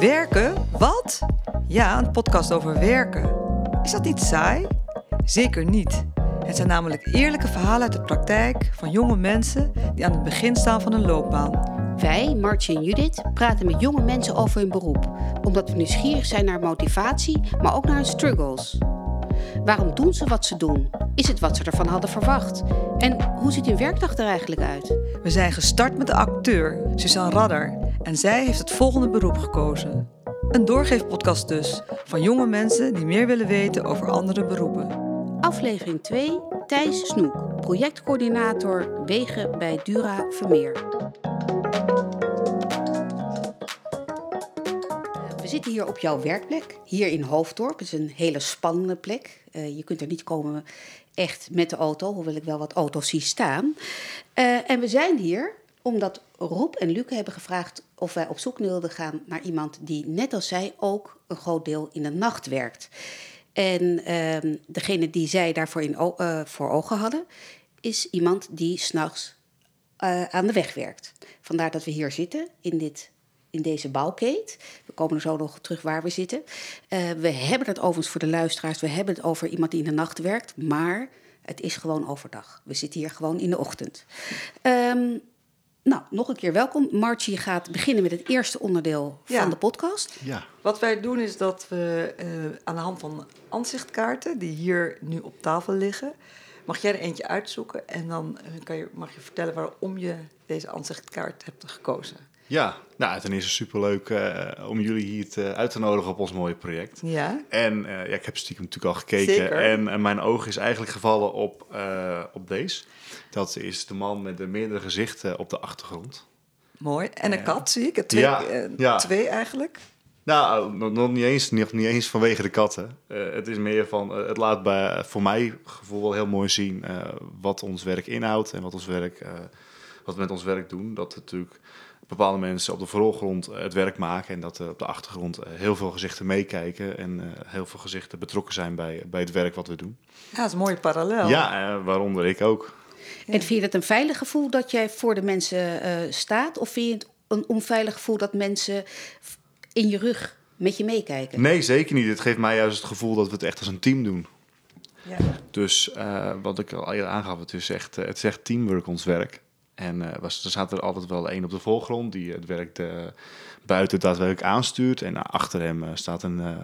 Werken? Wat? Ja, een podcast over werken. Is dat niet saai? Zeker niet. Het zijn namelijk eerlijke verhalen uit de praktijk van jonge mensen die aan het begin staan van hun loopbaan. Wij, Martje en Judith, praten met jonge mensen over hun beroep, omdat we nieuwsgierig zijn naar motivatie, maar ook naar hun struggles. Waarom doen ze wat ze doen? Is het wat ze ervan hadden verwacht? En hoe ziet hun werkdag er eigenlijk uit? We zijn gestart met de acteur, Suzanne Radder, en zij heeft het volgende beroep gekozen. Een doorgeefpodcast dus, van jonge mensen die meer willen weten over andere beroepen. Aflevering 2, Thijs Snoek, projectcoördinator Wegen bij Dura Vermeer. We zitten hier op jouw werkplek, hier in Hoofddorp. Het is een hele spannende plek. Uh, je kunt er niet komen echt met de auto, hoewel ik wel wat auto's zie staan. Uh, en we zijn hier omdat Rob en Luc hebben gevraagd of wij op zoek wilden gaan naar iemand die net als zij ook een groot deel in de nacht werkt. En uh, degene die zij daarvoor in, uh, voor ogen hadden, is iemand die s'nachts uh, aan de weg werkt. Vandaar dat we hier zitten in, dit, in deze bouwkeet. We komen er zo nog terug waar we zitten. Uh, we hebben het overigens voor de luisteraars, we hebben het over iemand die in de nacht werkt, maar het is gewoon overdag. We zitten hier gewoon in de ochtend. Um, nou, nog een keer welkom. Margie gaat beginnen met het eerste onderdeel Ja. van de podcast. Ja, Wat wij doen is dat we eh, aan de hand van aanzichtkaarten, die hier nu op tafel liggen, mag jij er eentje uitzoeken en dan eh, kan je, mag je vertellen waarom je deze aanzichtkaart hebt gekozen. Ja. nou ten eerste superleuk eh om jullie hier te, uit te nodigen op ons mooie project. Ja? En eh, ja, ik heb stiekem natuurlijk al gekeken. Zeker. En, en mijn oog is eigenlijk gevallen op, eh, op deze. Dat is de man met de meerdere gezichten op de achtergrond. Mooi. En een kat zie ik. Twee, Ja, ja. twee eigenlijk. Nou, nog, niet, eens, nog niet eens vanwege de katten. Het is meer van, het laat bij, voor mij gevoel wel heel mooi zien wat ons werk inhoudt en wat, ons werk, wat we met ons werk doen. Dat natuurlijk bepaalde mensen op de voorgrond eh, het werk maken en dat er op de achtergrond eh, heel veel gezichten meekijken en eh, heel veel gezichten betrokken zijn bij, bij het werk wat we doen. Ja, dat is een mooie parallel. Ja, eh, waaronder ik ook. En vind je het een veilig gevoel dat jij voor de mensen eh, staat? Of vind je het een onveilig gevoel dat mensen in je rug met je meekijken? Nee, zeker niet. Het geeft mij juist het gevoel dat we het echt als een team doen. Ja. Dus eh, wat ik al eerder aangaf, het is echt, eh, het is echt teamwork ons werk. En eh, was, er staat er altijd wel één op de voorgrond die het werk eh, buiten daadwerkelijk aanstuurt. En achter hem eh, staat een, eh,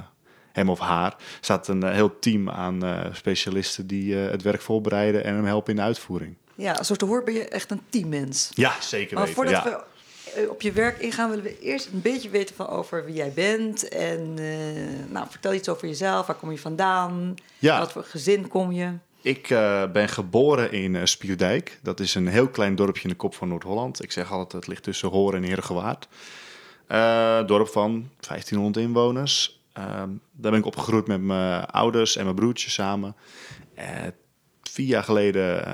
hem of haar, staat een eh, heel team aan eh, specialisten die eh, het werk voorbereiden en hem helpen in de uitvoering. ja, zoals te horen ben je echt een teammens. Ja, zeker Maar weten. voordat ja. we eh, op je werk ingaan, willen we eerst een beetje weten van over wie jij bent. En eh, nou, vertel iets over jezelf. Waar kom je vandaan? Ja. Wat voor gezin kom je? Ik eh, ben geboren in eh, Spierdijk. Dat is een heel klein dorpje in de kop van Noord-Holland. Ik zeg altijd, het ligt tussen Horen en Heergewaard. Eh dorp van 1500 inwoners. Ehm, daar ben ik opgegroeid met mijn ouders en mijn broertje samen. Vier jaar geleden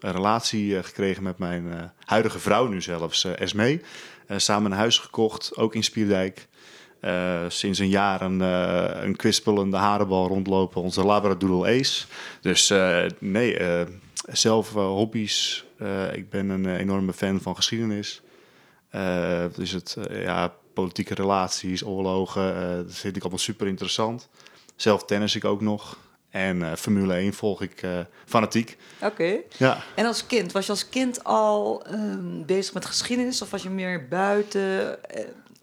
een relatie gekregen met mijn huidige vrouw, nu zelfs. Eh, samen een huis gekocht, ook in Spierdijk. Eh, sinds een jaar een, eh, een kwispelende harenbal rondlopen, onze Labradoodle Ace. Dus eh, nee, zelf hobby's. Ik ben een enorme fan van geschiedenis. Dus het, ja, politieke relaties, oorlogen, dat vind ik allemaal super interessant. Zelf tennis ik ook nog. En Formule 1 volg ik fanatiek. Oké. Ja. En als kind, was je als kind al ehm, bezig met geschiedenis of was je meer buiten?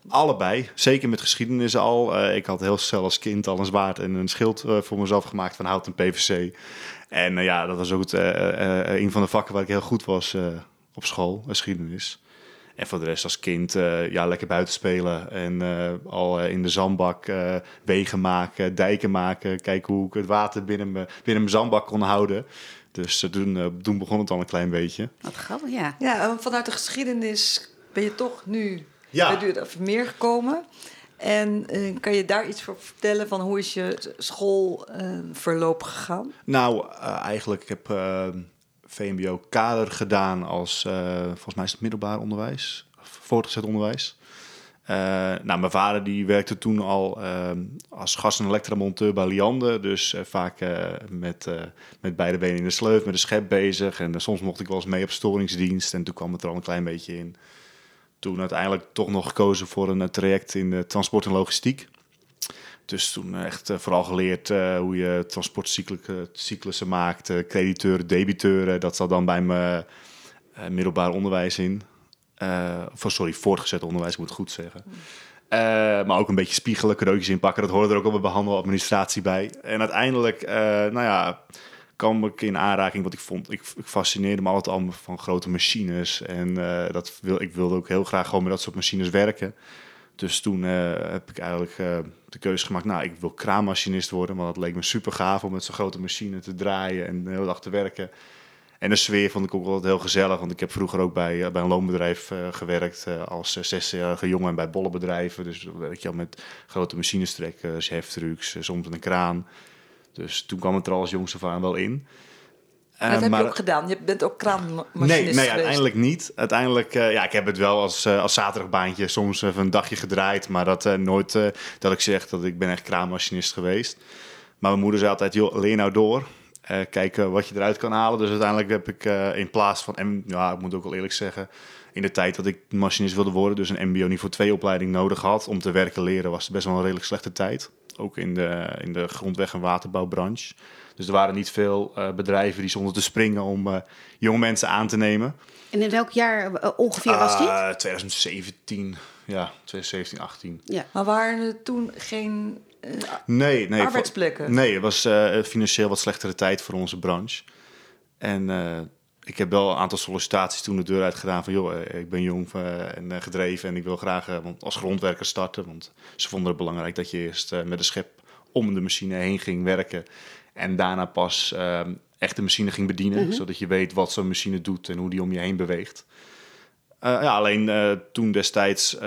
Allebei, zeker met geschiedenis al. Eh, ik had heel snel als kind al een zwaard en een schild eh, voor mezelf gemaakt van hout en PVC. En eh, ja, dat was ook het, eh, eh, een van de vakken waar ik heel goed was eh, op school, geschiedenis. En voor de rest als kind, eh, ja, lekker buiten spelen. En eh, al eh, in de zandbak eh, wegen maken, dijken maken. Kijken hoe ik het water binnen mijn, binnen mijn zandbak kon houden. Dus toen, eh, toen begon het al een klein beetje. Wat grappig, ja. ja, en vanuit de geschiedenis ben je toch nu Ja. bij Duurder Vermeer gekomen. En eh, kan je daar iets voor vertellen van hoe is je schoolverloop gegaan? Nou, eh, eigenlijk, ik heb eh, VMBO kader gedaan als, eh, volgens mij is het middelbaar onderwijs, voortgezet onderwijs. Eh, nou, mijn vader die werkte toen al eh, als gas- en elektromonteur bij Liander. Dus eh, vaak eh, met, eh, met beide benen in de sleuf, met de schep bezig. En eh, soms mocht ik wel eens mee op storingsdienst. En toen kwam het er al een klein beetje in. Toen uiteindelijk toch nog gekozen voor een traject in de transport en logistiek. Dus toen echt vooral geleerd hoe je transportcyclussen maakt, crediteuren, debiteuren. Dat zat dan bij mijn middelbaar onderwijs in. voor, sorry, voortgezet onderwijs, ik moet het goed zeggen. Uh, maar ook een beetje spiegelen, cadeautjes inpakken. Dat hoorde er ook al bij behandeladministratie bij. En uiteindelijk, uh, nou ja, kwam ik in aanraking wat ik vond. Ik, ik fascineerde me altijd al van grote machines. En uh, dat wil, ik wilde ook heel graag gewoon met dat soort machines werken. Dus toen heb ik eigenlijk de keuze gemaakt, nou, ik wil kraammachinist worden. Want dat leek me super gaaf om met zo'n grote machine te draaien en de hele dag te werken. En de sfeer vond ik ook altijd heel gezellig. Want ik heb vroeger ook bij, eh, bij een loonbedrijf gewerkt als zesjarige jongen bij bollenbedrijven. Dus weet je al met grote machinestrekkers, heftrucks, soms een kraan. Dus toen kwam het er als jongste van wel in. dat heb je ook gedaan? Je bent ook kraanmachinist Nee, nee uiteindelijk niet. Uiteindelijk, uh, ja, ik heb het wel als, uh, als zaterdagbaantje soms even een dagje gedraaid. Maar dat uh, nooit dat ik zeg dat ik ben echt kraanmachinist geweest. Maar mijn moeder zei altijd, joh, leer nou door. Uh, kijken wat je eruit kan halen. Dus uiteindelijk heb ik uh, in plaats van, en ja, ik moet ook wel eerlijk zeggen, in de tijd dat ik machinist wilde worden, dus een MBO niveau 2 opleiding nodig had om te werken leren, was het best wel een redelijk slechte tijd. Ook in de, in de grondweg- en waterbouwbranche. Dus er waren niet veel uh, bedrijven die stonden te springen om jonge mensen aan te nemen. En in welk jaar ongeveer was dit? 2017, ja, 2017, 18. Ja. Maar waren er toen geen nee, nee, arbeidsplekken? Nee, het was uh, financieel wat slechtere tijd voor onze branche. En uh, ik heb wel een aantal sollicitaties toen de deur uit gedaan van... joh, eh, ik ben jong en gedreven en ik wil graag als grondwerker starten. Want ze vonden het belangrijk dat je eerst met de schep om de machine heen ging werken... en daarna pas echt de machine ging bedienen... Mm -hmm. zodat je weet wat zo'n machine doet en hoe die om je heen beweegt. ja, alleen toen destijds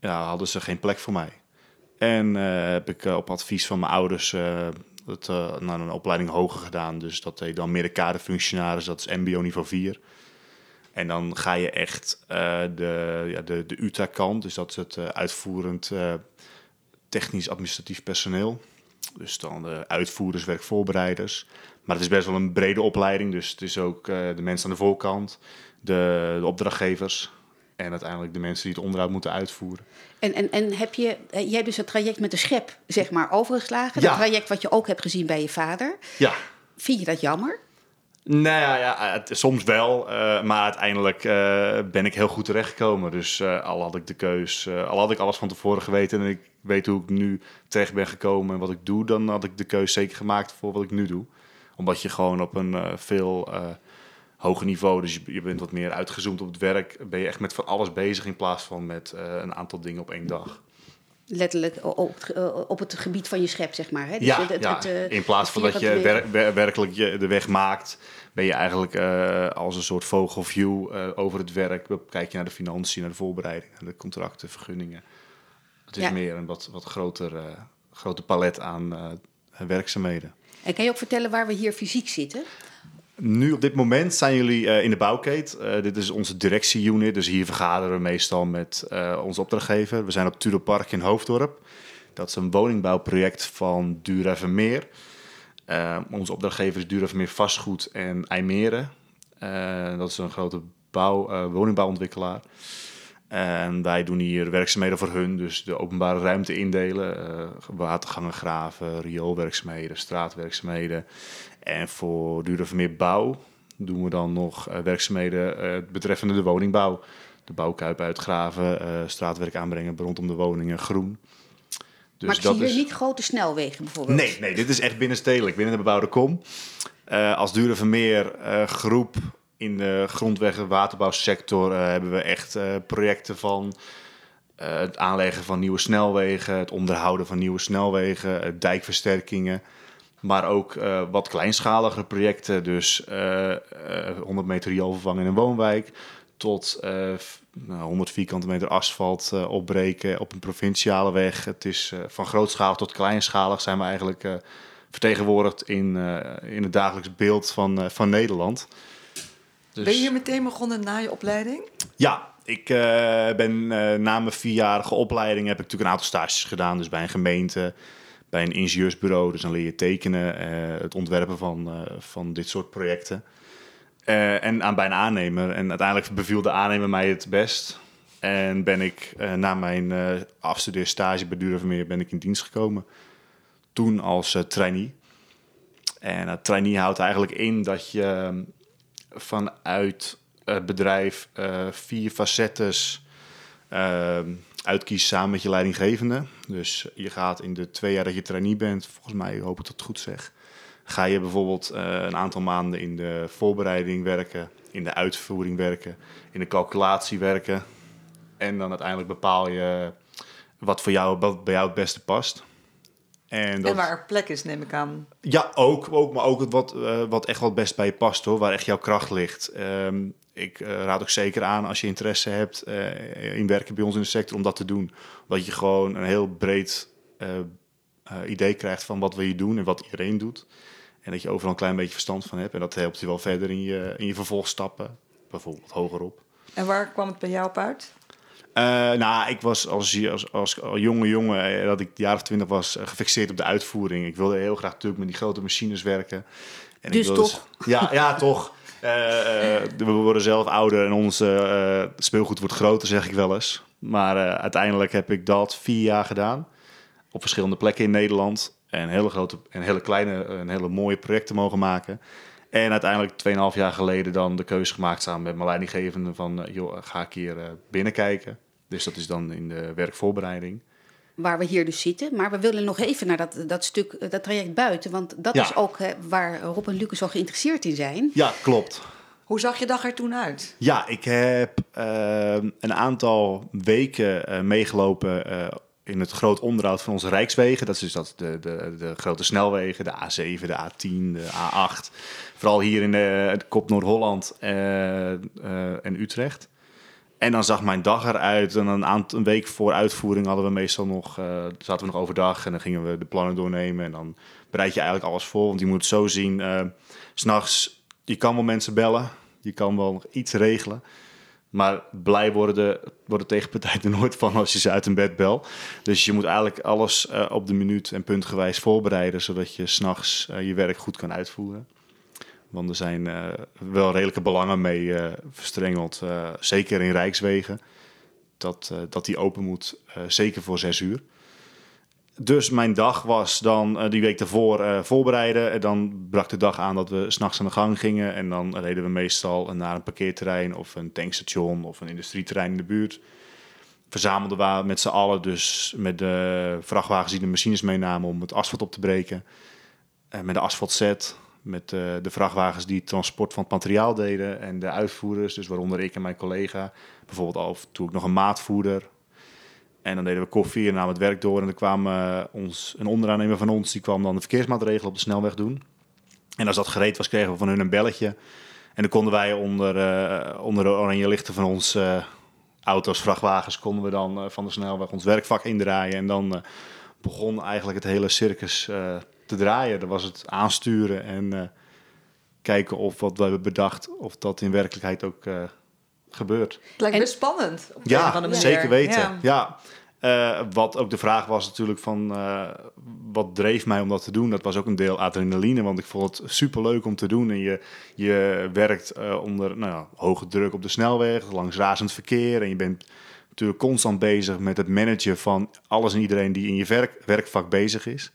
ja, hadden ze geen plek voor mij. En heb ik op advies van mijn ouders het, naar een opleiding hoger gedaan. Dus dat deed dan middenkaderfunctionaris, dat is MBO niveau 4. En dan ga je echt de, ja, de, de UTA-kant, dus dat is het uitvoerend technisch-administratief personeel. Dus dan de uitvoerders, werkvoorbereiders. Maar het is best wel een brede opleiding, dus het is ook de mensen aan de voorkant, de, de opdrachtgevers, en uiteindelijk de mensen die het onderhoud moeten uitvoeren. En, en, en heb je, jij hebt dus het traject met de schep, zeg maar, overgeslagen. Ja. Dat traject wat je ook hebt gezien bij je vader. Ja. Vind je dat jammer? Nou ja, ja het, soms wel. Uh, maar uiteindelijk uh, ben ik heel goed terechtgekomen. Dus uh, al had ik de keus, al had ik alles van tevoren geweten en ik weet hoe ik nu terecht ben gekomen en wat ik doe, dan had ik de keus zeker gemaakt voor wat ik nu doe. Omdat je gewoon op een veel hoger niveau. Dus je, je, bent wat meer uitgezoomd op het werk. Ben je echt met van alles bezig in plaats van met uh, een aantal dingen op één dag. Letterlijk op het, op het gebied van je schep, zeg maar. Hè? Dus ja, het, ja. Het, uh, in plaats van dat je wer wer werkelijk je de weg maakt, ben je eigenlijk uh, als een soort vogelview over het werk. Kijk je naar de financiën, naar de voorbereiding, naar de contracten, vergunningen. Het is ja. meer een wat, wat groter, groter palet aan werkzaamheden. En kan je ook vertellen waar we hier fysiek zitten? Nu op dit moment zijn jullie uh, in de bouwkeet. Uh, dit is onze directieunit, dus hier vergaderen we meestal met uh, onze opdrachtgever. We zijn op Tudor Park in Hoofddorp. Dat is een woningbouwproject van Dura Vermeer. onze opdrachtgever is Vastgoed en IJmeren. dat is een grote bouw, woningbouwontwikkelaar. En wij doen hier werkzaamheden voor hun, dus de openbare ruimte indelen, watergangen graven, rioolwerkzaamheden, straatwerkzaamheden. En voor Duurder Bouw doen we dan nog uh, werkzaamheden uh, betreffende de woningbouw. De bouwkuip uitgraven, uh, straatwerk aanbrengen rondom de woningen, groen. Dus maar ik zie hier is... niet grote snelwegen bijvoorbeeld? Nee, nee, dit is echt binnenstedelijk, binnen de bebouwde kom. als Duurder Vermeer groep in de grondweg- waterbouwsector hebben we echt projecten van... het aanleggen van nieuwe snelwegen, het onderhouden van nieuwe snelwegen, dijkversterkingen... Maar ook uh, wat kleinschaligere projecten. Dus uh, uh, 100 meter rioolvervang in een woonwijk. Tot nou, 100 vierkante meter asfalt opbreken op een provinciale weg. Het is van grootschalig tot kleinschalig zijn we eigenlijk vertegenwoordigd in, in het dagelijks beeld van, van Nederland. Dus... Ben je hier meteen begonnen na je opleiding? Ja, ik ben na mijn vierjarige opleiding heb ik natuurlijk een aantal stages gedaan. Dus bij een gemeente, bij een ingenieursbureau. Dus dan leer je tekenen, uh, het ontwerpen van, uh, van dit soort projecten. Uh, en aan bij een aannemer. En uiteindelijk beviel de aannemer mij het best. En ben ik na mijn afstudeerstage bij Duurvermeer ben ik in dienst gekomen. Toen als trainee. En uh, trainee houdt eigenlijk in dat je vanuit het bedrijf vier facettes uitkiest samen met je leidinggevende. Dus je gaat in de twee jaar dat je trainee bent, volgens mij hoop ik dat het goed zeg, ga je bijvoorbeeld een aantal maanden in de voorbereiding werken, in de uitvoering werken, in de calculatie werken. En dan uiteindelijk bepaal je wat voor jou, wat bij jou het beste past. En, dat, en waar er plek is, neem ik aan. Ja, ook, ook maar ook wat, uh, wat echt wat best bij je past hoor, waar echt jouw kracht ligt. Um, ik uh, raad ook zeker aan als je interesse hebt uh, in werken bij ons in de sector om dat te doen. Dat je gewoon een heel breed idee krijgt van wat wil je doen en wat iedereen doet. En dat je overal een klein beetje verstand van hebt. En dat helpt je wel verder in je, in je vervolgstappen, bijvoorbeeld hogerop. En waar kwam het bij jou op uit? Nou, ik was als, als, als, als jonge jongen, dat ik jaar of twintig was, gefixeerd op de uitvoering. Ik wilde heel graag natuurlijk met die grote machines werken. En dus ik toch? ja, ja, toch. Uh, uh, we worden zelf ouder en ons speelgoed wordt groter, zeg ik wel eens. Maar uiteindelijk heb ik dat vier jaar gedaan. Op verschillende plekken in Nederland. En hele grote en hele kleine en hele mooie projecten mogen maken. En uiteindelijk 2,5 jaar geleden dan de keuze gemaakt samen met mijn leidinggevende van... joh, ga ik hier binnenkijken. Dus dat is dan in de werkvoorbereiding. Waar we hier dus zitten. Maar we willen nog even naar dat, dat stuk, dat traject buiten. Want dat ja. is ook hè, waar Rob en Lucas zo geïnteresseerd in zijn. Ja, klopt. Hoe zag je dag er toen uit? Ja, ik heb uh, een aantal weken uh, meegelopen uh, in het groot onderhoud van onze Rijkswegen. Dat is dus dat de, de, de grote snelwegen, de A7, de A10, de A8. Vooral hier in de, de kop Noord-Holland en Utrecht. En dan zag mijn dag eruit. En een, aantal, een week voor uitvoering hadden we meestal nog, uh, zaten we nog overdag en dan gingen we de plannen doornemen. En dan bereid je eigenlijk alles voor. Want je moet het zo zien, uh, s'nachts, je kan wel mensen bellen. Je kan wel nog iets regelen. Maar blij worden, worden tegenpartijen er nooit van als je ze uit een bed belt. Dus je moet eigenlijk alles uh, op de minuut en puntgewijs voorbereiden. Zodat je s'nachts je werk goed kan uitvoeren. Want er zijn uh, wel redelijke belangen mee uh, verstrengeld. Uh, zeker in Rijkswegen. Dat, dat die open moet, zeker voor zes uur. Dus mijn dag was dan die week daarvoor voorbereiden. En dan brak de dag aan dat we s'nachts aan de gang gingen. En dan reden we meestal naar een parkeerterrein of een tankstation of een industrieterrein in de buurt. Verzamelden we met z'n allen dus met de vrachtwagens die de machines meenamen om het asfalt op te breken. met de asfaltset met uh, de vrachtwagens die transport van het materiaal deden en de uitvoerders, dus waaronder ik en mijn collega. Bijvoorbeeld af toen ik nog een maatvoerder. En dan deden we koffie en namen het werk door. En dan kwam uh, ons, een onderaannemer van ons, die kwam dan de verkeersmaatregelen op de snelweg doen. En als dat gereed was, kregen we van hun een belletje. En dan konden wij onder, uh, onder de oranje lichten van ons auto's, vrachtwagens, konden we dan van de snelweg ons werkvak indraaien. En dan begon eigenlijk het hele circus te draaien. Dan was het aansturen en uh, kijken of wat we hebben bedacht, of dat in werkelijkheid ook uh, gebeurt. Het lijkt best spannend. Op ja, zeker weten. Ja. ja. Uh, wat ook de vraag was natuurlijk van wat dreef mij om dat te doen. Dat was ook een deel adrenaline, want ik vond het super leuk om te doen. En je, je werkt onder nou ja, hoge druk op de snelweg, langs razend verkeer. En je bent natuurlijk constant bezig met het managen van alles en iedereen die in je werk, werkvak bezig is.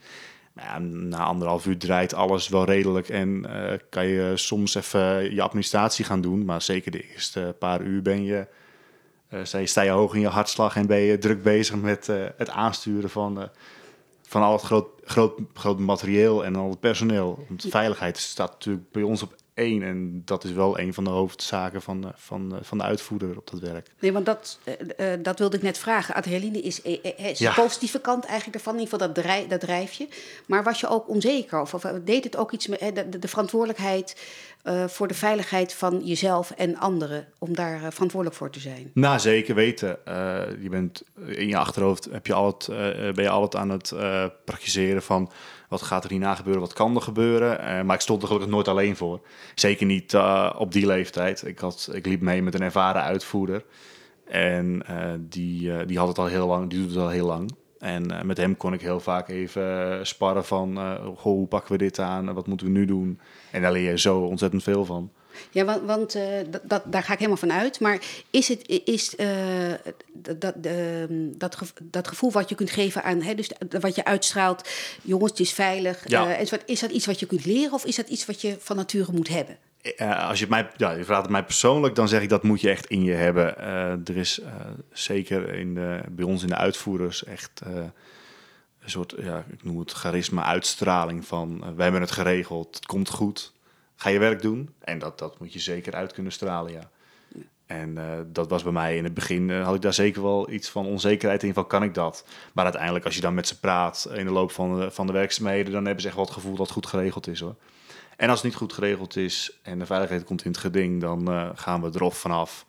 Ja, na anderhalf uur draait alles wel redelijk en uh, kan je soms even je administratie gaan doen. Maar zeker de eerste paar uur ben je, uh, sta, je, sta je hoog in je hartslag en ben je druk bezig met uh, het aansturen van, van al het groot, groot, groot materieel en al het personeel. Want veiligheid staat natuurlijk bij ons op één. En dat is wel een van de hoofdzaken van, eh, van, eh, van de uitvoerder op dat werk. Nee, want dat, uh, dat wilde ik net vragen. Adrenaline is, is ja. de positieve kant eigenlijk ervan, in ieder geval dat, drijf, dat drijfje. Maar was je ook onzeker? Of, of deed het ook iets met de, de verantwoordelijkheid uh, voor de veiligheid van jezelf en anderen, om daar uh, verantwoordelijk voor te zijn? Nou, zeker weten. Uh, je bent in je achterhoofd heb je altijd, ben je altijd aan het praktiseren van wat gaat er hierna gebeuren, wat kan er gebeuren. Maar ik stond er gelukkig nooit alleen voor. Zeker niet op die leeftijd. Ik, had, ik liep mee met een ervaren uitvoerder. En die, die had het al heel lang, die doet het al heel lang. En met hem kon ik heel vaak even sparren van, goh, hoe pakken we dit aan, wat moeten we nu doen? En daar leer je zo ontzettend veel van. Ja, want, want uh, dat, daar ga ik helemaal van uit. Maar is het is, uh, dat, uh, dat, dat gevoel wat je kunt geven aan, hè, dus wat je uitstraalt, jongens, het is veilig. Ja. is dat iets wat je kunt leren of is dat iets wat je van nature moet hebben? Als je, mij, ja, je vraagt het mij persoonlijk, dan zeg ik dat moet je echt in je hebben. er is zeker in de, bij ons in de uitvoerders echt een soort, ja, ik noem het charisma, uitstraling van wij hebben het geregeld, het komt goed ga je werk doen. En dat, dat moet je zeker uit kunnen stralen, ja. En dat was bij mij in het begin, had ik daar zeker wel iets van onzekerheid in van kan ik dat? Maar uiteindelijk als je dan met ze praat in de loop van de, van de werkzaamheden, dan hebben ze echt wel het gevoel dat het goed geregeld is hoor. En als het niet goed geregeld is en de veiligheid komt in het geding, dan uh, gaan we erop vanaf.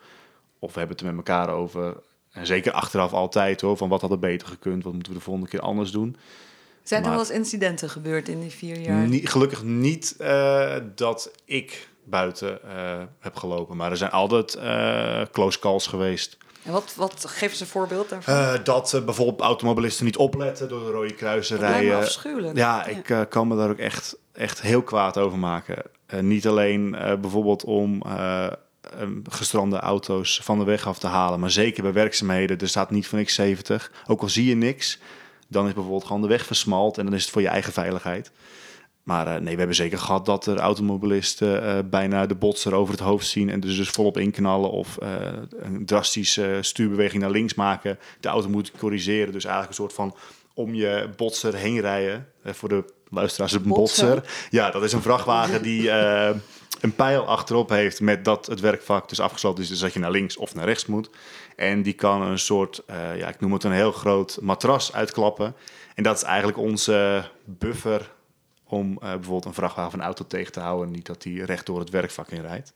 Of we hebben het er met elkaar over. En zeker achteraf altijd hoor, van wat had er beter gekund, wat moeten we de volgende keer anders doen. Zijn er wel eens incidenten gebeurd in die vier jaar? Niet, gelukkig niet uh, dat ik buiten uh, heb gelopen. Maar er zijn altijd close calls geweest. En wat, wat geven ze een voorbeeld daarvan? dat bijvoorbeeld automobilisten niet opletten door de rode kruisen rijden. afschuwelijk. Ja, ik ja. kan me daar ook echt, echt heel kwaad over maken. niet alleen bijvoorbeeld om gestrande auto's van de weg af te halen, maar zeker bij werkzaamheden. Er staat niet van niks 70. Ook al zie je niks, dan is bijvoorbeeld gewoon de weg versmalt en dan is het voor je eigen veiligheid. Maar uh, nee, we hebben zeker gehad dat er automobilisten uh, bijna de botser over het hoofd zien en dus, dus volop inknallen of uh, een drastische stuurbeweging naar links maken. De auto moet corrigeren, dus eigenlijk een soort van om je botser heen rijden. voor de luisteraars, een botser. botser. Ja, dat is een vrachtwagen die een pijl achterop heeft met dat het werkvak dus afgesloten is, dus dat je naar links of naar rechts moet. En die kan een soort, ja, ik noem het een heel groot matras uitklappen. En dat is eigenlijk onze buffer om uh, bijvoorbeeld een vrachtwagen een auto tegen te houden. Niet dat die recht door het werkvak in rijdt.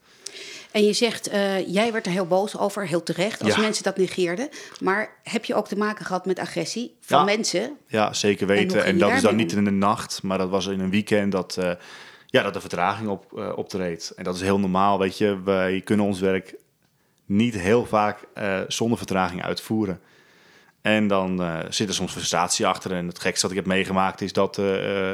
En je zegt, uh, jij werd er heel boos over, heel terecht, als ja. mensen dat negeerden. Maar heb je ook te maken gehad met agressie van ja. mensen? Ja, zeker weten. En, en dat is dan niet in de nacht, maar dat was in een weekend dat, uh, ja, dat de vertraging op, optreedt. En dat is heel normaal, weet je. Wij kunnen ons werk niet heel vaak zonder vertraging uitvoeren. En dan uh, zit er soms frustratie achter. En het gekste dat ik heb meegemaakt is dat uh,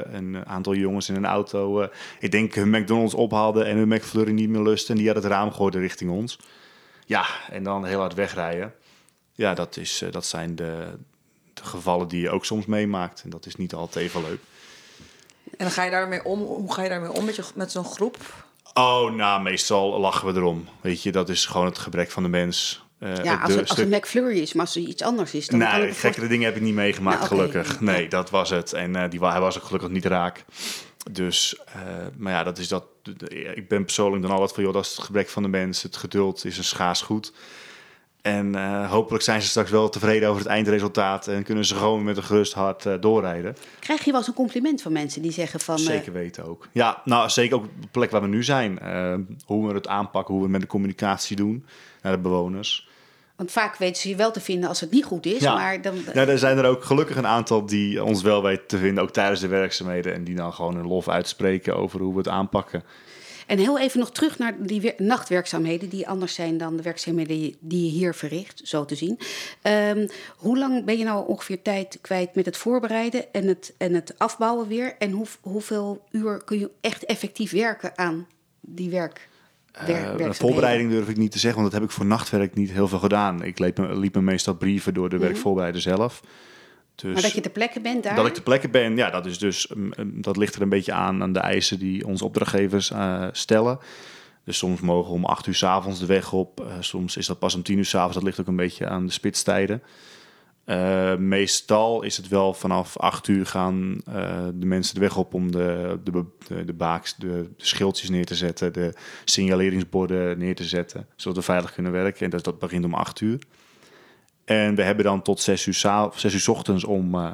een aantal jongens in een auto... ik denk hun McDonald's ophaalden en hun McFlurry niet meer lusten. En die hadden het raam gooiden richting ons. Ja, en dan heel hard wegrijden. Ja, dat, is, dat zijn de, de gevallen die je ook soms meemaakt. En dat is niet altijd even leuk. En ga je daarmee om. Hoe ga je daarmee om met, je, met zo'n groep? Oh, nou, meestal lachen we erom. Weet je, dat is gewoon het gebrek van de mens. Uh, ja, als, het, als het McFlurry is, maar als het iets anders is... Dan nee, kan gekkere dingen heb ik niet meegemaakt, nou, okay. gelukkig. Nee, dat was het. En uh, die, hij was ook gelukkig niet raak. Dus, uh, maar ja, dat is dat... Ik ben persoonlijk dan altijd van, joh, dat is het gebrek van de mens. Het geduld is een schaars goed. En uh, hopelijk zijn ze straks wel tevreden over het eindresultaat en kunnen ze gewoon met een gerust hart uh, doorrijden. Krijg je wel eens een compliment van mensen die zeggen van. Zeker weten ook. Ja, nou zeker ook de plek waar we nu zijn. hoe we het aanpakken, hoe we met de communicatie doen naar de bewoners. Want vaak weten ze je wel te vinden als het niet goed is. Ja. Maar dan... ja, er zijn er ook gelukkig een aantal die ons wel weten te vinden, ook tijdens de werkzaamheden. En die dan gewoon een lof uitspreken over hoe we het aanpakken. En heel even nog terug naar die nachtwerkzaamheden, die anders zijn dan de werkzaamheden die je hier verricht, zo te zien. Um, hoe lang ben je nou ongeveer tijd kwijt met het voorbereiden en het, en het afbouwen weer? En hoe, hoeveel uur kun je echt effectief werken aan die werk? Uh, voorbereiding durf ik niet te zeggen, want dat heb ik voor nachtwerk niet heel veel gedaan. Ik liep me, liep me meestal brieven door de mm-hmm. werkvoorbereider zelf. Dus maar dat je ter plekke bent daar? Dat ik ter plekke ben, ja, dat, is dus, dat ligt er een beetje aan aan de eisen die onze opdrachtgevers uh, stellen. Dus soms mogen we om acht uur s avonds de weg op. Uh, soms is dat pas om tien uur s avonds. Dat ligt ook een beetje aan de spitstijden. Uh, meestal is het wel vanaf acht uur gaan de mensen de weg op om de, de, de, baaks, de, de, schildjes neer te zetten, de signaleringsborden neer te zetten, zodat we veilig kunnen werken. En dat, begint om acht uur. En we hebben dan tot zes uur, zes uur s ochtends om, uh,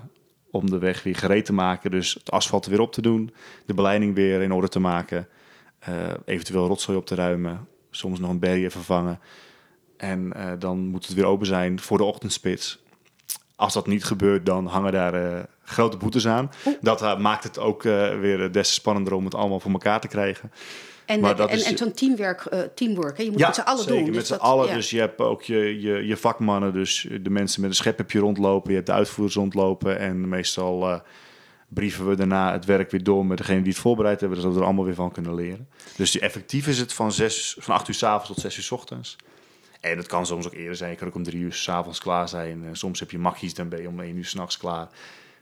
om de weg weer gereed te maken. Dus het asfalt weer op te doen, de beleiding weer in orde te maken. Eventueel rotzooi op te ruimen, soms nog een barrier vervangen. En dan moet het weer open zijn voor de ochtendspits. Als dat niet gebeurt, dan hangen daar grote boetes aan. Dat maakt het ook weer des te spannender om het allemaal voor elkaar te krijgen. En, en, is, en zo'n teamwork, uh, teamwork hè? je moet ja, met z'n allen zeker, doen. met dus z'n dat, allen. ja. Dus je hebt ook je, je, je vakmannen, dus de mensen met een schep heb je rondlopen. Je hebt de uitvoerders rondlopen. En meestal uh, brieven we daarna het werk weer door met degene die het voorbereid hebben, zodat we er allemaal weer van kunnen leren. Dus effectief is het van, zes, van 8 uur s avonds tot 6 uur s ochtends. En het kan soms ook eerder zijn. Je kan ook om drie uur s'avonds klaar zijn. En soms heb je makkies, dan ben je om één uur s'nachts klaar.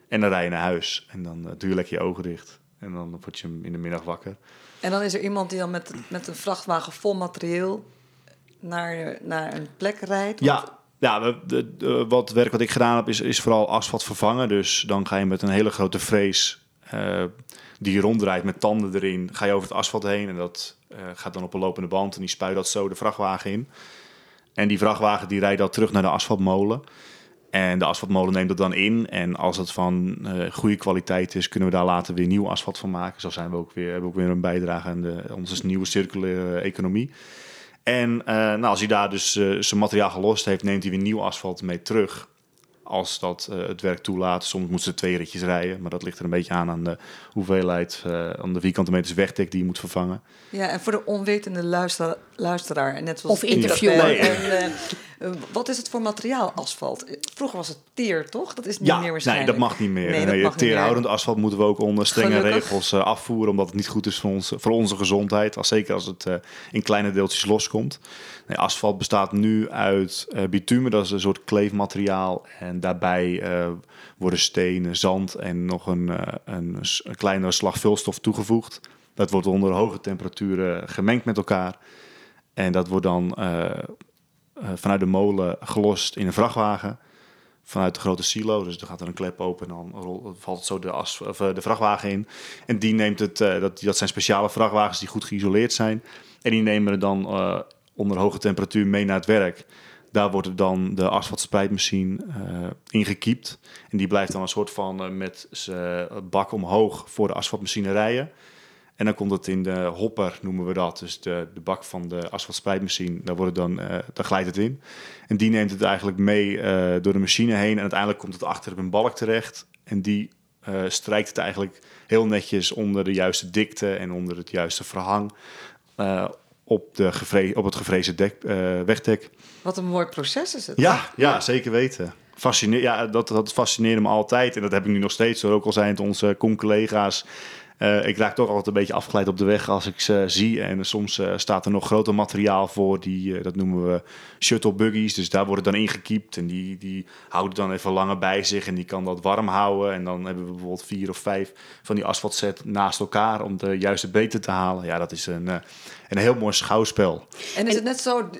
En dan rij je naar huis. En dan uh, doe je lekker je ogen dicht. En dan word je in de middag wakker. En dan is er iemand die dan met, met een vrachtwagen vol materieel naar, naar een plek rijdt? Ja, ja de, de, de, wat werk wat ik gedaan heb is, is vooral asfalt vervangen. Dus dan ga je met een hele grote frees uh, die ronddraait met tanden erin, ga je over het asfalt heen. En dat uh, gaat dan op een lopende band en die spuit dat zo de vrachtwagen in. En die vrachtwagen die rijdt dan terug naar de asfaltmolen. En de asfaltmolen neemt dat dan in. En als het van uh, goede kwaliteit is, kunnen we daar later weer nieuw asfalt van maken. Zo zijn we ook weer, hebben we ook weer een bijdrage aan de, onze nieuwe circulaire economie. En uh, nou, als hij daar dus uh, zijn materiaal gelost heeft, neemt hij weer nieuw asfalt mee terug als dat het werk toelaat. Soms moeten ze twee ritjes rijden, maar dat ligt er een beetje aan aan de hoeveelheid, aan de vierkante meters wegdek die je moet vervangen. Ja, en voor de onwetende luister, luisteraar, net zoals of interviewer. Ja. En, uh, wat is het voor materiaal asfalt? Vroeger was het teer, toch? Dat is niet ja, meer waarschijnlijk. Nee, dat mag niet meer. Nee, nee, teerhoudend asfalt moeten we ook onder strenge Gelukkig. regels afvoeren, omdat het niet goed is voor, ons, voor onze gezondheid. Als, zeker als het in kleine deeltjes loskomt. Nee, asfalt bestaat nu uit bitumen, dat is een soort kleefmateriaal. En daarbij uh, worden stenen, zand en nog een, uh, een, een, kleine slag vulstof toegevoegd. Dat wordt onder hoge temperaturen gemengd met elkaar. En dat wordt dan uh, vanuit de molen gelost in een vrachtwagen. Vanuit de grote silo. Dus dan gaat er een klep open en dan valt het zo de, as, of, de vrachtwagen in. En die neemt het, dat, dat zijn speciale vrachtwagens die goed geïsoleerd zijn. En die nemen het dan onder hoge temperatuur mee naar het werk. Daar wordt dan de asfaltspreidmachine uh, ingekiept. En die blijft dan een soort van met zijn bak omhoog voor de asfaltmachine rijden. En dan komt het in de hopper, noemen we dat. Dus de, de bak van de asfaltspreidmachine, daar, wordt het dan, uh, daar glijdt het in. En die neemt het eigenlijk mee door de machine heen. En uiteindelijk komt het achter op een balk terecht. En die strijkt het eigenlijk heel netjes onder de juiste dikte en onder het juiste verhang op, de gevre op het gevreesde dek, wegdek. Wat een mooi proces is het. Ja, ja zeker weten. Fascine ja, dat, dat fascineerde me altijd. En dat heb ik nu nog steeds. Hoor. Ook al zijn het onze con-collega's. Uh, ik raak toch altijd een beetje afgeleid op de weg als ik ze zie. En soms uh, staat er nog groter materiaal voor. Die, uh, dat noemen we shuttle buggies. Dus daar wordt het dan ingekiept. En die, die houden dan even langer bij zich. En die kan dat warm houden. En dan hebben we bijvoorbeeld vier of vijf van die asfaltset naast elkaar. Om de juiste beter te halen. Ja, dat is een, een heel mooi schouwspel. En is het net zo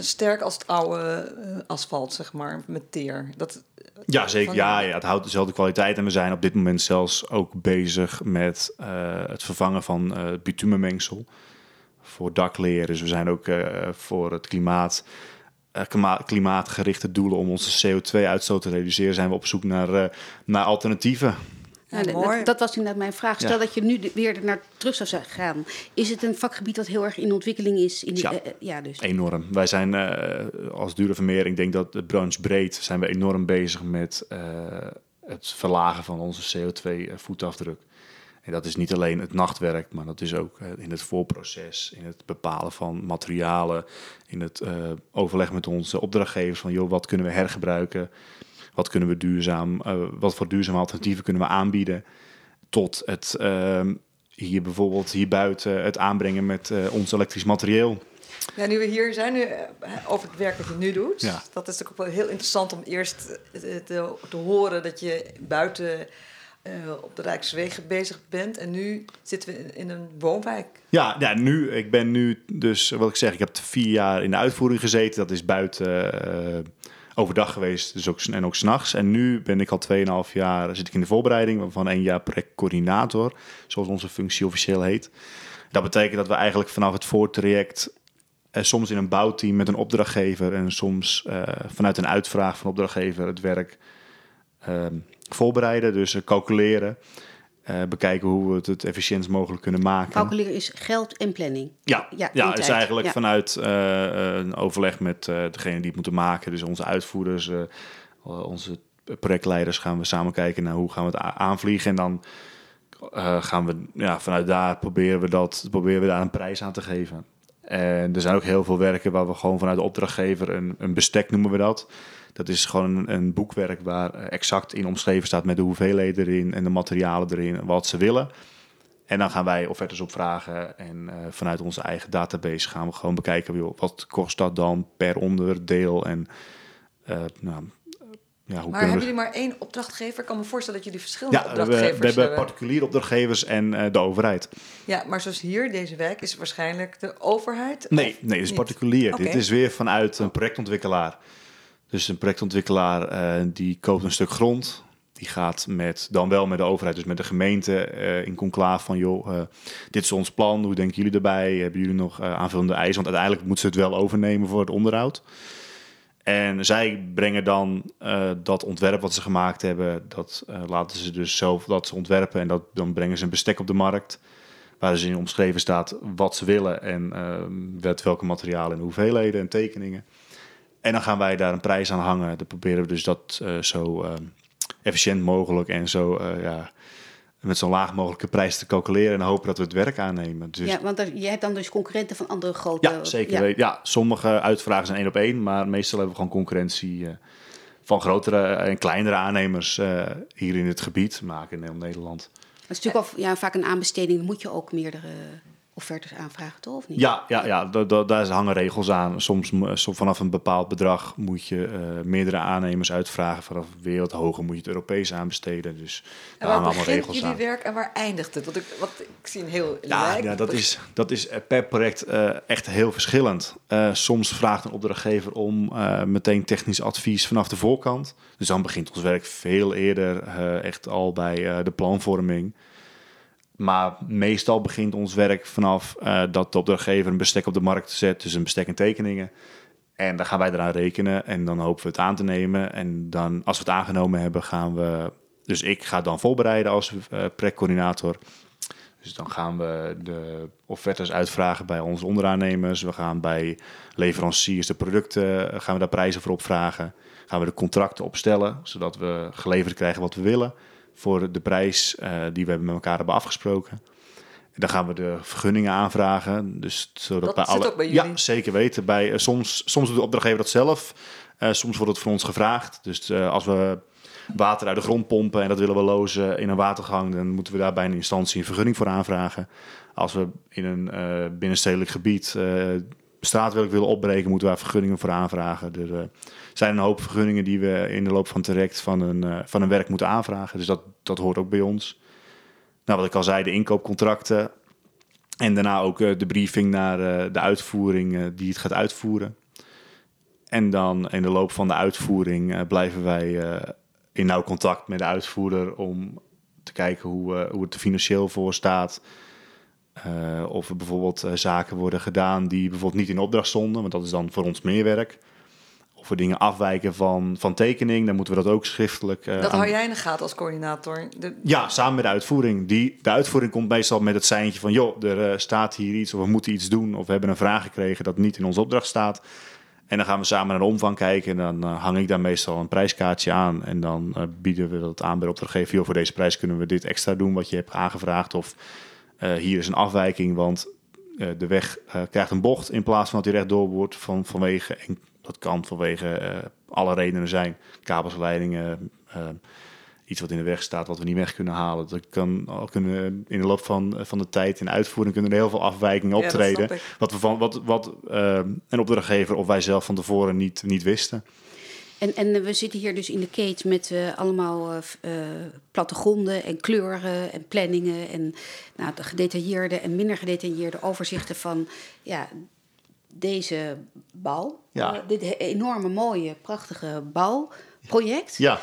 sterk als het oude asfalt, zeg maar, met teer? Dat, ja, zeker. Ja, ja, het houdt dezelfde kwaliteit. En we zijn op dit moment zelfs ook bezig met uh, het vervangen van uh, bitumenmengsel voor dakleer. Dus we zijn ook uh, voor het klimaat, klimaatgerichte doelen om onze CO2-uitstoot te reduceren, zijn we op zoek naar, naar alternatieven. Ja, dat, dat, was inderdaad mijn vraag. Stel ja. dat je nu weer naar terug zou gaan. Is het een vakgebied dat heel erg in ontwikkeling is? In ja, uh, ja dus. enorm. Wij zijn uh, als Dure Vermeer, ik denk dat de branche breed, zijn we enorm bezig met uh, het verlagen van onze CO2-voetafdruk. En dat is niet alleen het nachtwerk, maar dat is ook in het voorproces, in het bepalen van materialen, in het overleg met onze opdrachtgevers van joh, wat kunnen we hergebruiken wat kunnen we duurzaam, uh, wat voor duurzame alternatieven kunnen we aanbieden. Tot het uh, hier bijvoorbeeld hier buiten het aanbrengen met uh, ons elektrisch materieel. Ja, nu we hier zijn, nu, over het werk wat je nu doet. Ja. Dat is natuurlijk ook wel heel interessant om eerst te, te horen dat je buiten uh, op de Rijkswegen bezig bent. En nu zitten we in een woonwijk. Ja, ja, nu, ik ben nu dus, wat ik zeg, ik heb vier jaar in de uitvoering gezeten. Dat is buiten uh, overdag geweest dus ook, en ook s'nachts. En nu ben ik al 2,5 jaar zit ik in de voorbereiding van één jaar projectcoördinator, zoals onze functie officieel heet. Dat betekent dat we eigenlijk vanaf het voortraject eh, soms in een bouwteam met een opdrachtgever en soms uh, vanuit een uitvraag van opdrachtgever het werk uh, voorbereiden, dus uh, calculeren. Uh, bekijken hoe we het het efficiënt mogelijk kunnen maken. Calculeren is geld en planning. Ja, ja, ja het is eigenlijk ja. vanuit uh, een overleg met uh, degene die het moeten maken. Dus onze uitvoerders, onze projectleiders gaan we samen kijken naar hoe gaan we het aanvliegen. En dan gaan we ja, vanuit daar proberen we, dat, proberen we daar een prijs aan te geven. En er zijn ook heel veel werken waar we gewoon vanuit de opdrachtgever een, een bestek noemen we dat. Dat is gewoon een, een boekwerk waar exact in omschreven staat met de hoeveelheden erin en de materialen erin, wat ze willen. En dan gaan wij offertes opvragen en uh, vanuit onze eigen database gaan we gewoon bekijken joh, wat kost dat dan per onderdeel en uh, nou, ja, hoe maar hebben jullie maar één opdrachtgever? Ik kan me voorstellen dat jullie verschillende ja, opdrachtgevers we, we hebben. particuliere opdrachtgevers en uh, de overheid. Ja, maar zoals hier, deze wijk, is waarschijnlijk de overheid? Nee, nee het is particulier. Okay. Dit is weer vanuit een projectontwikkelaar. Dus een projectontwikkelaar uh, die koopt een stuk grond. Die gaat met, dan wel met de overheid, dus met de gemeente uh, in conclave van... joh, dit is ons plan, hoe denken jullie erbij? Hebben jullie nog aanvullende eisen? Want uiteindelijk moeten ze het wel overnemen voor het onderhoud. En zij brengen dan uh, dat ontwerp wat ze gemaakt hebben, dat uh, laten ze dus zelf dat ze ontwerpen en dat, dan brengen ze een bestek op de markt. Waar dus in omschreven staat wat ze willen en uh, met welke materialen en hoeveelheden en tekeningen. En dan gaan wij daar een prijs aan hangen. Dan proberen we dus dat zo efficiënt mogelijk en zo ja, met zo'n laag mogelijke prijs te calculeren en hopen dat we het werk aannemen. Dus... Ja, want er, je hebt dan dus concurrenten van andere grote... Ja, zeker. Ja, ja sommige uitvragen zijn één op één, maar meestal hebben we gewoon concurrentie uh, van grotere en kleinere aannemers uh, hier in het gebied maken in Nederland. Dat is natuurlijk al, ja, vaak een aanbesteding, moet je ook meerdere offertes aanvragen, toch? Of niet? Ja, ja, ja daar hangen regels aan. Soms, vanaf een bepaald bedrag moet je uh, meerdere aannemers uitvragen. Vanaf weer wat hoger moet je het Europees aanbesteden. Dus en waar hangen regels jullie werk en waar eindigt het? Want ik, wat, ik zie een heel ja, ja, dat is, dat is per project uh, echt heel verschillend. Uh, soms vraagt een opdrachtgever om meteen technisch advies vanaf de voorkant. Dus dan begint ons werk veel eerder echt al bij de planvorming. Maar meestal begint ons werk vanaf uh, dat de opdrachtgever een bestek op de markt zet, dus een bestek en tekeningen. En dan gaan wij eraan rekenen en dan hopen we het aan te nemen. En dan, als we het aangenomen hebben, gaan we. Dus ik ga dan voorbereiden als uh. Dus dan gaan we de offertes uitvragen bij onze onderaannemers. We gaan bij leveranciers de producten, eh, gaan we daar prijzen voor opvragen. Gaan we de contracten opstellen, zodat we geleverd krijgen wat we willen voor de prijs uh, die we met elkaar hebben afgesproken. Dan gaan we de vergunningen aanvragen. Dus zodat dat bij alle. Ook bij jullie. Ja, zeker weten. Bij, uh, soms, soms doet de opdrachtgever dat zelf. Uh, soms wordt het voor ons gevraagd. Dus als we water uit de grond pompen en dat willen we lozen in een watergang, dan moeten we daar bij een instantie een vergunning voor aanvragen. Als we in een binnenstedelijk gebied straatwerk willen opbreken, moeten we daar vergunningen voor aanvragen. Er zijn een hoop vergunningen die we in de loop van traject van een, uh, van een werk moeten aanvragen. Dus dat, dat hoort ook bij ons. Nou, wat ik al zei, de inkoopcontracten. En daarna ook uh, de briefing naar uh, de uitvoering die het gaat uitvoeren. En dan in de loop van de uitvoering blijven wij in nauw contact met de uitvoerder om te kijken hoe, hoe het er financieel voor staat. of er bijvoorbeeld zaken worden gedaan die bijvoorbeeld niet in opdracht stonden, want dat is dan voor ons meer werk of we dingen afwijken van, van tekening, dan moeten we dat ook schriftelijk. Uh, dat hou jij in de gaten als coördinator? De... Ja, samen met de uitvoering. Die, de uitvoering komt meestal met het seintje van: joh, er uh, staat hier iets, of we moeten iets doen, of we hebben een vraag gekregen dat niet in onze opdracht staat. En dan gaan we samen naar de omvang kijken en dan uh, hang ik daar meestal een prijskaartje aan. En dan bieden we dat aan bij de opdrachtgever. Joh, voor deze prijs kunnen we dit extra doen wat je hebt aangevraagd. Of hier is een afwijking, want de weg krijgt een bocht in plaats van dat hij rechtdoor wordt van, vanwege dat kan vanwege uh, alle redenen zijn. Kabelsleidingen, uh, iets wat in de weg staat wat we niet weg kunnen halen. Dat kan al kunnen in de loop van, van de tijd in uitvoering kunnen er heel veel afwijkingen optreden. wat we van wat, wat uh, een opdrachtgever of wij zelf van tevoren niet, niet wisten. En, en we zitten hier dus in de cage met uh, allemaal uh, plattegronden en kleuren en planningen en nou, de gedetailleerde en minder gedetailleerde overzichten van ja, deze bouw. Ja. Uh, dit enorme, mooie, prachtige bouwproject. Ja.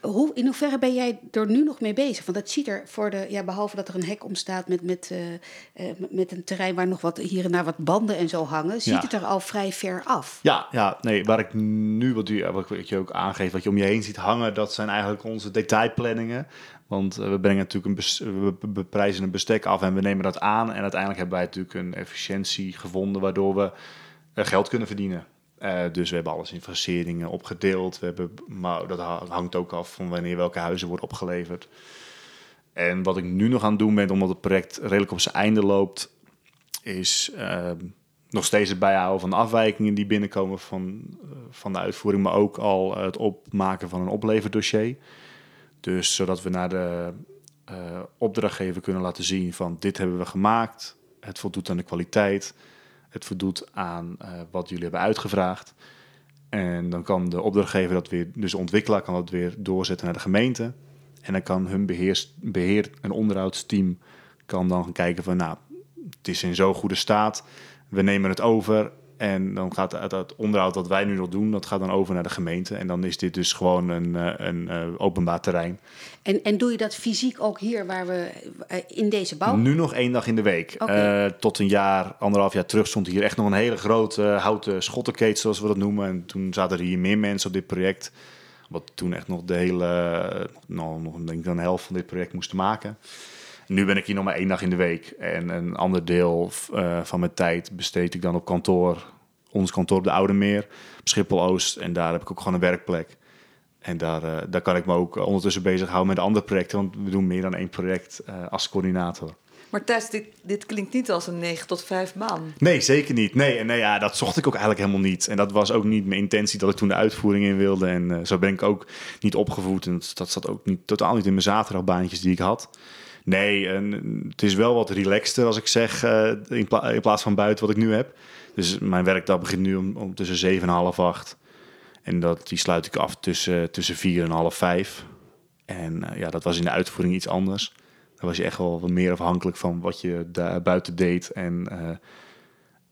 Hoe, in hoeverre ben jij er nu nog mee bezig? Want dat ziet er voor de, ja, behalve dat er een hek omstaat met, met, uh, uh, met een terrein waar nog wat hier en daar wat banden en zo hangen, ziet het er al vrij ver af. Ja, ja nee, waar ik nu wat, wat ik je ook aangeef, wat je om je heen ziet hangen, dat zijn eigenlijk onze detailplanningen. Want we brengen natuurlijk een we een bestek af en we nemen dat aan. En uiteindelijk hebben wij natuurlijk een efficiëntie gevonden waardoor we geld kunnen verdienen. Uh, dus we hebben alles in opgedeeld. We hebben, maar dat hangt ook af van wanneer welke huizen worden opgeleverd. En wat ik nu nog aan het doen ben, omdat het project redelijk op zijn einde loopt, is uh, nog steeds het bijhouden van de afwijkingen die binnenkomen van, eh, van de uitvoering, maar ook al het opmaken van een opleverdossier. Dus zodat we naar de uh, opdrachtgever kunnen laten zien van dit hebben we gemaakt, het voldoet aan de kwaliteit, het voldoet aan uh, wat jullie hebben uitgevraagd. En dan kan de opdrachtgever dat weer, dus de ontwikkelaar kan dat weer doorzetten naar de gemeente. En dan kan hun beheer, beheer- en onderhoudsteam kan dan gaan kijken van nou, het is in zo'n goede staat, we nemen het over en dan gaat het, het onderhoud dat wij nu nog doen, dat gaat dan over naar de gemeente. En dan is dit dus gewoon een, eh, een, een openbaar terrein. En, en doe je dat fysiek ook hier waar we eh, in deze bouw? Nu nog één dag in de week. Okay. Uh, tot een jaar, anderhalf jaar terug stond hier echt nog een hele grote houten schottenkeet, zoals we dat noemen. En toen zaten er hier meer mensen op dit project. Wat toen echt nog de hele, nou, nog denk ik een helft van dit project moesten maken. Nu ben ik hier nog maar één dag in de week. En een ander deel uh, van mijn tijd besteed ik dan op kantoor. Ons kantoor op de Oude Meer, op Schiphol-Oost. En daar heb ik ook gewoon een werkplek. En daar, uh, daar kan ik me ook ondertussen bezighouden met andere projecten. Want we doen meer dan één project uh, als coördinator. Maar Thijs, dit, dit klinkt niet als een 9 tot 5 baan. Nee, zeker niet. Nee, en nee, ja, dat zocht ik ook eigenlijk helemaal niet. En dat was ook niet mijn intentie dat ik toen de uitvoering in wilde. En uh, zo ben ik ook niet opgevoed. En dat zat ook niet, totaal niet in mijn zaterdagbaantjes die ik had. Nee, en het is wel wat relaxter als ik zeg, in, pla in, plaats van buiten wat ik nu heb. Dus mijn werkdag begint nu om, om tussen 7 en half 8. En dat, die sluit ik af tussen, tussen 4 en half 5. En uh, ja, dat was in de uitvoering iets anders. Dan was je echt wel wat meer afhankelijk van wat je daar buiten deed. En uh,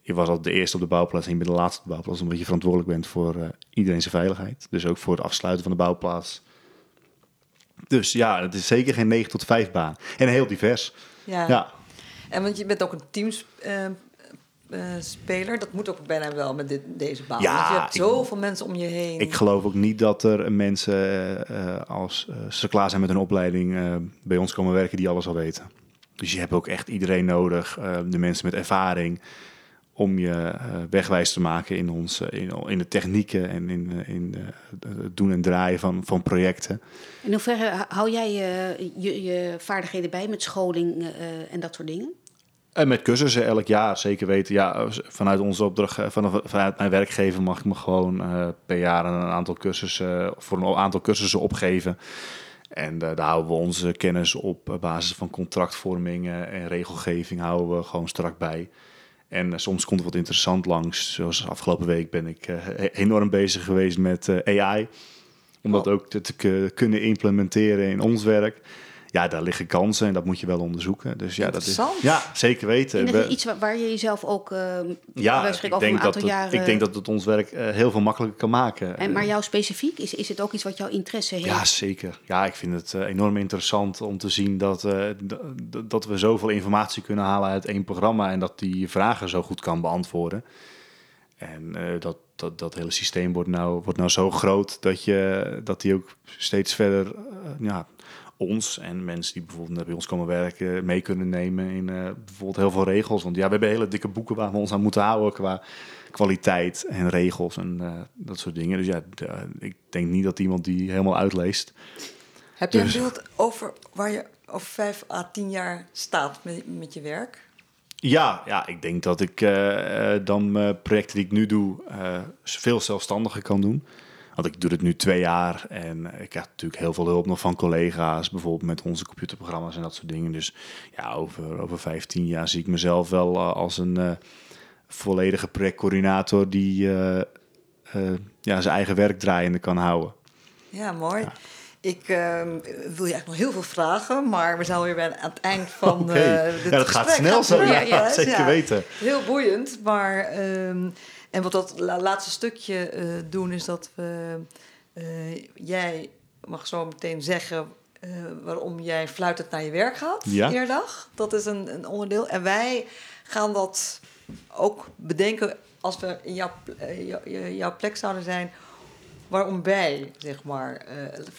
je was al de eerste op de bouwplaats en je bent de laatste op de bouwplaats. Omdat je verantwoordelijk bent voor iedereen zijn veiligheid. Dus ook voor het afsluiten van de bouwplaats. Dus ja, het is zeker geen 9 tot 5 baan. En heel divers. Ja. ja. En want je bent ook een teamspeler. Uh, uh, dat moet ook bijna wel met dit, deze baan. Ja, want je hebt zoveel ik, mensen om je heen. Ik geloof ook niet dat er mensen, uh, als ze klaar zijn met hun opleiding, bij ons komen werken die alles al weten. Dus je hebt ook echt iedereen nodig. de mensen met ervaring om je uh, wegwijs te maken in, ons, in, in de technieken en in, in het doen en draaien van, van projecten. In hoeverre hou jij je, je, je vaardigheden bij met scholing uh, en dat soort dingen? En met cursussen elk jaar, zeker weten. Ja, vanuit onze opdracht, vanaf, vanuit mijn werkgever mag ik me gewoon uh, per jaar een aantal cursussen, voor een aantal cursussen opgeven. En uh, daar houden we onze kennis op basis van contractvorming en regelgeving houden we gewoon strak bij. En soms komt er wat interessant langs. Zoals afgelopen week ben ik uh, enorm bezig geweest met uh, AI. Om dat oh. ook te, te, kunnen implementeren in ons werk. Ja, daar liggen kansen en dat moet je wel onderzoeken. Dus ja, dat is, ja zeker weten. En dat is iets waar je jezelf ook ja, ik denk, over een dat aantal het, jaren... ik denk dat het ons werk heel veel makkelijker kan maken. En, maar jou specifiek, is, is het ook iets wat jouw interesse heeft? Ja, zeker. Ja, ik vind het enorm interessant om te zien dat, uh, dat we zoveel informatie kunnen halen uit één programma en dat die vragen zo goed kan beantwoorden. En uh, dat, dat, dat hele systeem wordt nou, wordt nou zo groot dat, je, dat die ook steeds verder uh, ja, ons en mensen die bijvoorbeeld bij ons komen werken mee kunnen nemen in uh, bijvoorbeeld heel veel regels. Want ja, we hebben hele dikke boeken waar we ons aan moeten houden qua kwaliteit en regels en uh, dat soort dingen. Dus ja, de, ik denk niet dat iemand die helemaal uitleest. Heb je dus, een beeld over waar je over vijf à tien jaar staat met, met je werk? Ja, ja, ik denk dat ik uh, dan projecten die ik nu doe veel zelfstandiger kan doen. Want ik doe het nu twee jaar en ik heb natuurlijk heel veel hulp nog van collega's, bijvoorbeeld met onze computerprogramma's en dat soort dingen. Dus ja, over, over 15 jaar zie ik mezelf wel uh, als een uh, volledige projectcoördinator die uh, ja, zijn eigen werk draaiende kan houden. Ja, mooi. Ja. Ik uh, wil je eigenlijk nog heel veel vragen, maar we zijn alweer bij aan het eind van okay. uh, dit Ja, dat gaat snel zo, ja, ja, zeker weten. Heel boeiend, maar... Um, en wat dat laatste stukje uh, doen is dat we... Uh, jij mag zo meteen zeggen waarom jij fluitend naar je werk gaat, dag. Dat is een, een, onderdeel. En wij gaan dat ook bedenken als we in jouw, jouw plek zouden zijn waarom wij, zeg maar,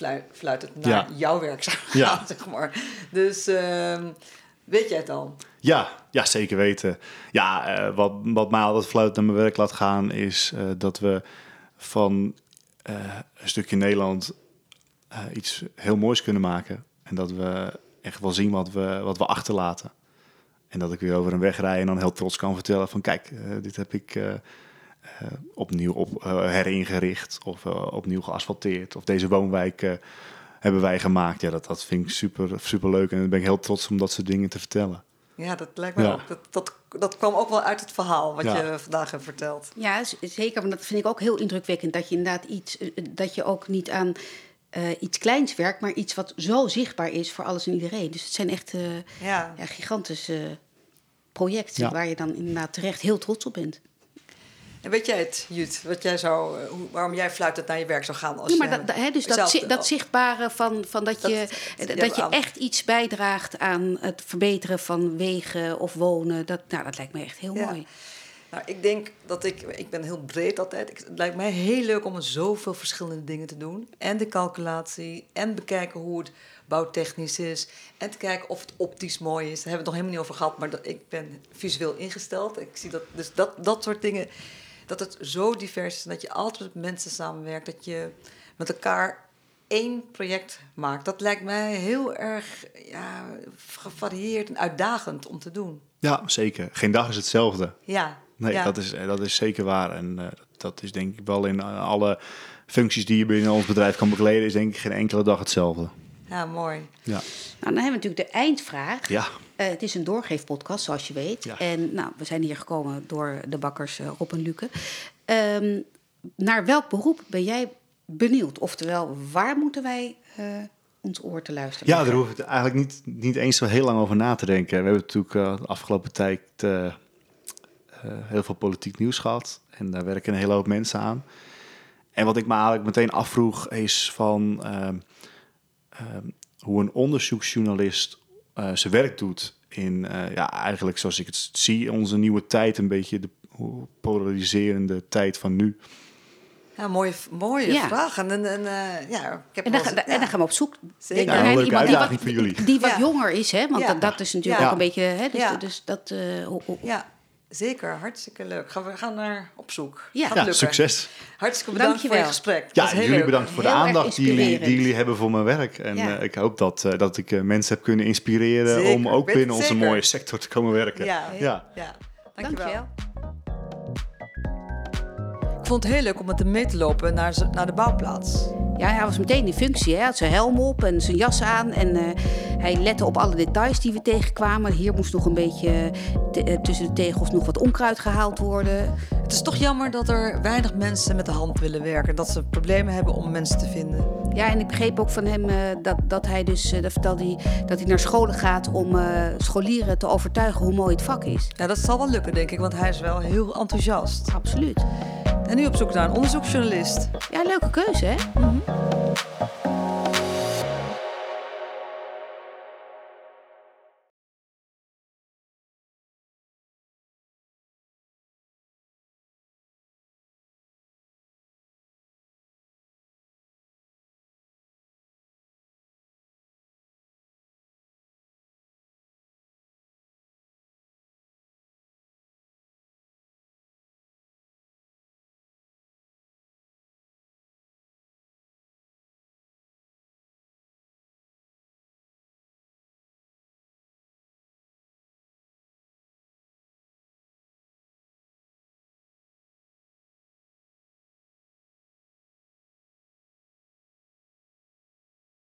uh, fluitend naar ja. jouw werk zouden gaan, ja. zeg maar. Dus uh, weet jij het al? Ja, ja zeker weten. Ja, uh, wat, wat mij altijd fluitend naar mijn werk laat gaan... is uh, dat we van een stukje Nederland iets heel moois kunnen maken. En dat we echt wel zien wat we, wat we achterlaten. En dat ik weer over een weg rij en dan heel trots kan vertellen van kijk, eh, dit heb ik eh, opnieuw op, eh, heringericht of eh, opnieuw geasfalteerd. Of deze woonwijk eh, hebben wij gemaakt. Ja, dat, dat vind ik super, super leuk en dan ben ik heel trots om dat soort dingen te vertellen. Ja, dat lijkt me Ja. ook. Dat, dat, dat kwam ook wel uit het verhaal wat Ja. je vandaag hebt verteld. Ja, zeker. Want dat vind ik ook heel indrukwekkend. Dat je inderdaad iets, dat je ook niet aan eh, iets kleins werkt, maar iets wat zo zichtbaar is voor alles en iedereen. Dus het zijn echt eh, Ja. ja, gigantische projecten Ja. waar je dan inderdaad terecht heel trots op bent. En weet jij het, Jut, wat jij zou, eh, hoe- waarom jij fluitend naar je werk zou gaan? Als Ja, maar dat, dat- hè, dus dat, dat zichtbare van, van dat Dat- je, dat je aan- echt iets bijdraagt aan het verbeteren van wegen of wonen. Dat, nou, dat lijkt me echt heel Ja. mooi. Nou, ik denk dat ik, ik ben heel breed altijd. Ik, het lijkt mij heel leuk om zoveel verschillende dingen te doen. En de calculatie, en bekijken hoe het bouwtechnisch is. En te kijken of het optisch mooi is. Daar hebben we het nog helemaal niet over gehad, maar dat, ik ben visueel ingesteld. Ik zie dat, dus dat, dat soort dingen, dat het zo divers is. En dat je altijd met mensen samenwerkt. Dat je met elkaar één project maakt. Dat lijkt mij heel erg ja, gevarieerd en uitdagend om te doen. Ja, zeker. Geen dag is hetzelfde. Ja. Nee, ja. dat, is, eh, dat is zeker waar. En eh, dat is denk ik wel in eh, alle functies die je binnen ons bedrijf kan bekleden, is denk ik geen enkele dag hetzelfde. Ja, mooi. Ja. Nou, dan hebben we natuurlijk de eindvraag. Ja. Eh, het is een doorgeefpodcast, zoals je weet. Ja. En nou, we zijn hier gekomen door de bakkers eh, Rob en Luke. Ehm, naar welk beroep ben jij benieuwd? Oftewel, waar moeten wij eh, ons oor te luisteren? Ja, daar hoef ik eigenlijk niet, niet eens zo heel lang over na te denken. We hebben natuurlijk eh, de afgelopen tijd eh, eh, heel veel politiek nieuws gehad. En daar werken een hele hoop mensen aan. En wat ik me eigenlijk meteen afvroeg is van ehm, hoe een onderzoeksjournalist eh, zijn werk doet. In eh, ja, eigenlijk zoals ik het zie, onze nieuwe tijd, een beetje de polariserende tijd van nu. Ja, mooie, mooie Ja. vraag. En, en, en, eh, ja, ik heb En dan, en dan gaan we op zoek Zeker. Ja, naar een leuke iemand die uitdaging wat, voor jullie. die wat jonger is. Hè? Want Ja. dat, dat is natuurlijk Ja. ook een beetje... Hè? Dus, Ja. dus dat... eh, ho- ho- Ja, zeker. Hartstikke leuk. Gaan we gaan naar op zoek. Ja. Ja, succes. Hartstikke bedankt voor je Dankjewel. gesprek. Ja, jullie leuk. bedankt voor de Heel aandacht die jullie, die jullie hebben voor mijn werk. En Ja. eh, ik hoop dat, eh, dat ik eh, mensen heb kunnen inspireren Zeker, om ook binnen het onze zeker. mooie sector te komen werken. Ja, Ja. ja. Dankjewel. Dankjewel. Vond het heel leuk om met hem mee te lopen naar, naar de bouwplaats. Ja, hij was meteen in functie. Hè? Hij had zijn helm op en zijn jas aan. En eh, hij lette op alle details die we tegenkwamen. Hier moest nog een beetje te- eh, tussen de tegels nog wat onkruid gehaald worden. Het is toch jammer dat er weinig mensen met de hand willen werken. Dat ze problemen hebben om mensen te vinden. Ja, en ik begreep ook van hem eh, dat, dat hij dus, eh, dat vertelde hij, dat hij naar scholen gaat om eh, scholieren te overtuigen hoe mooi het vak is. Ja, dat zal wel lukken, denk ik, want hij is wel heel enthousiast. Absoluut. En nu op zoek naar een onderzoeksjournalist. Ja, leuke keuze hè? Mm.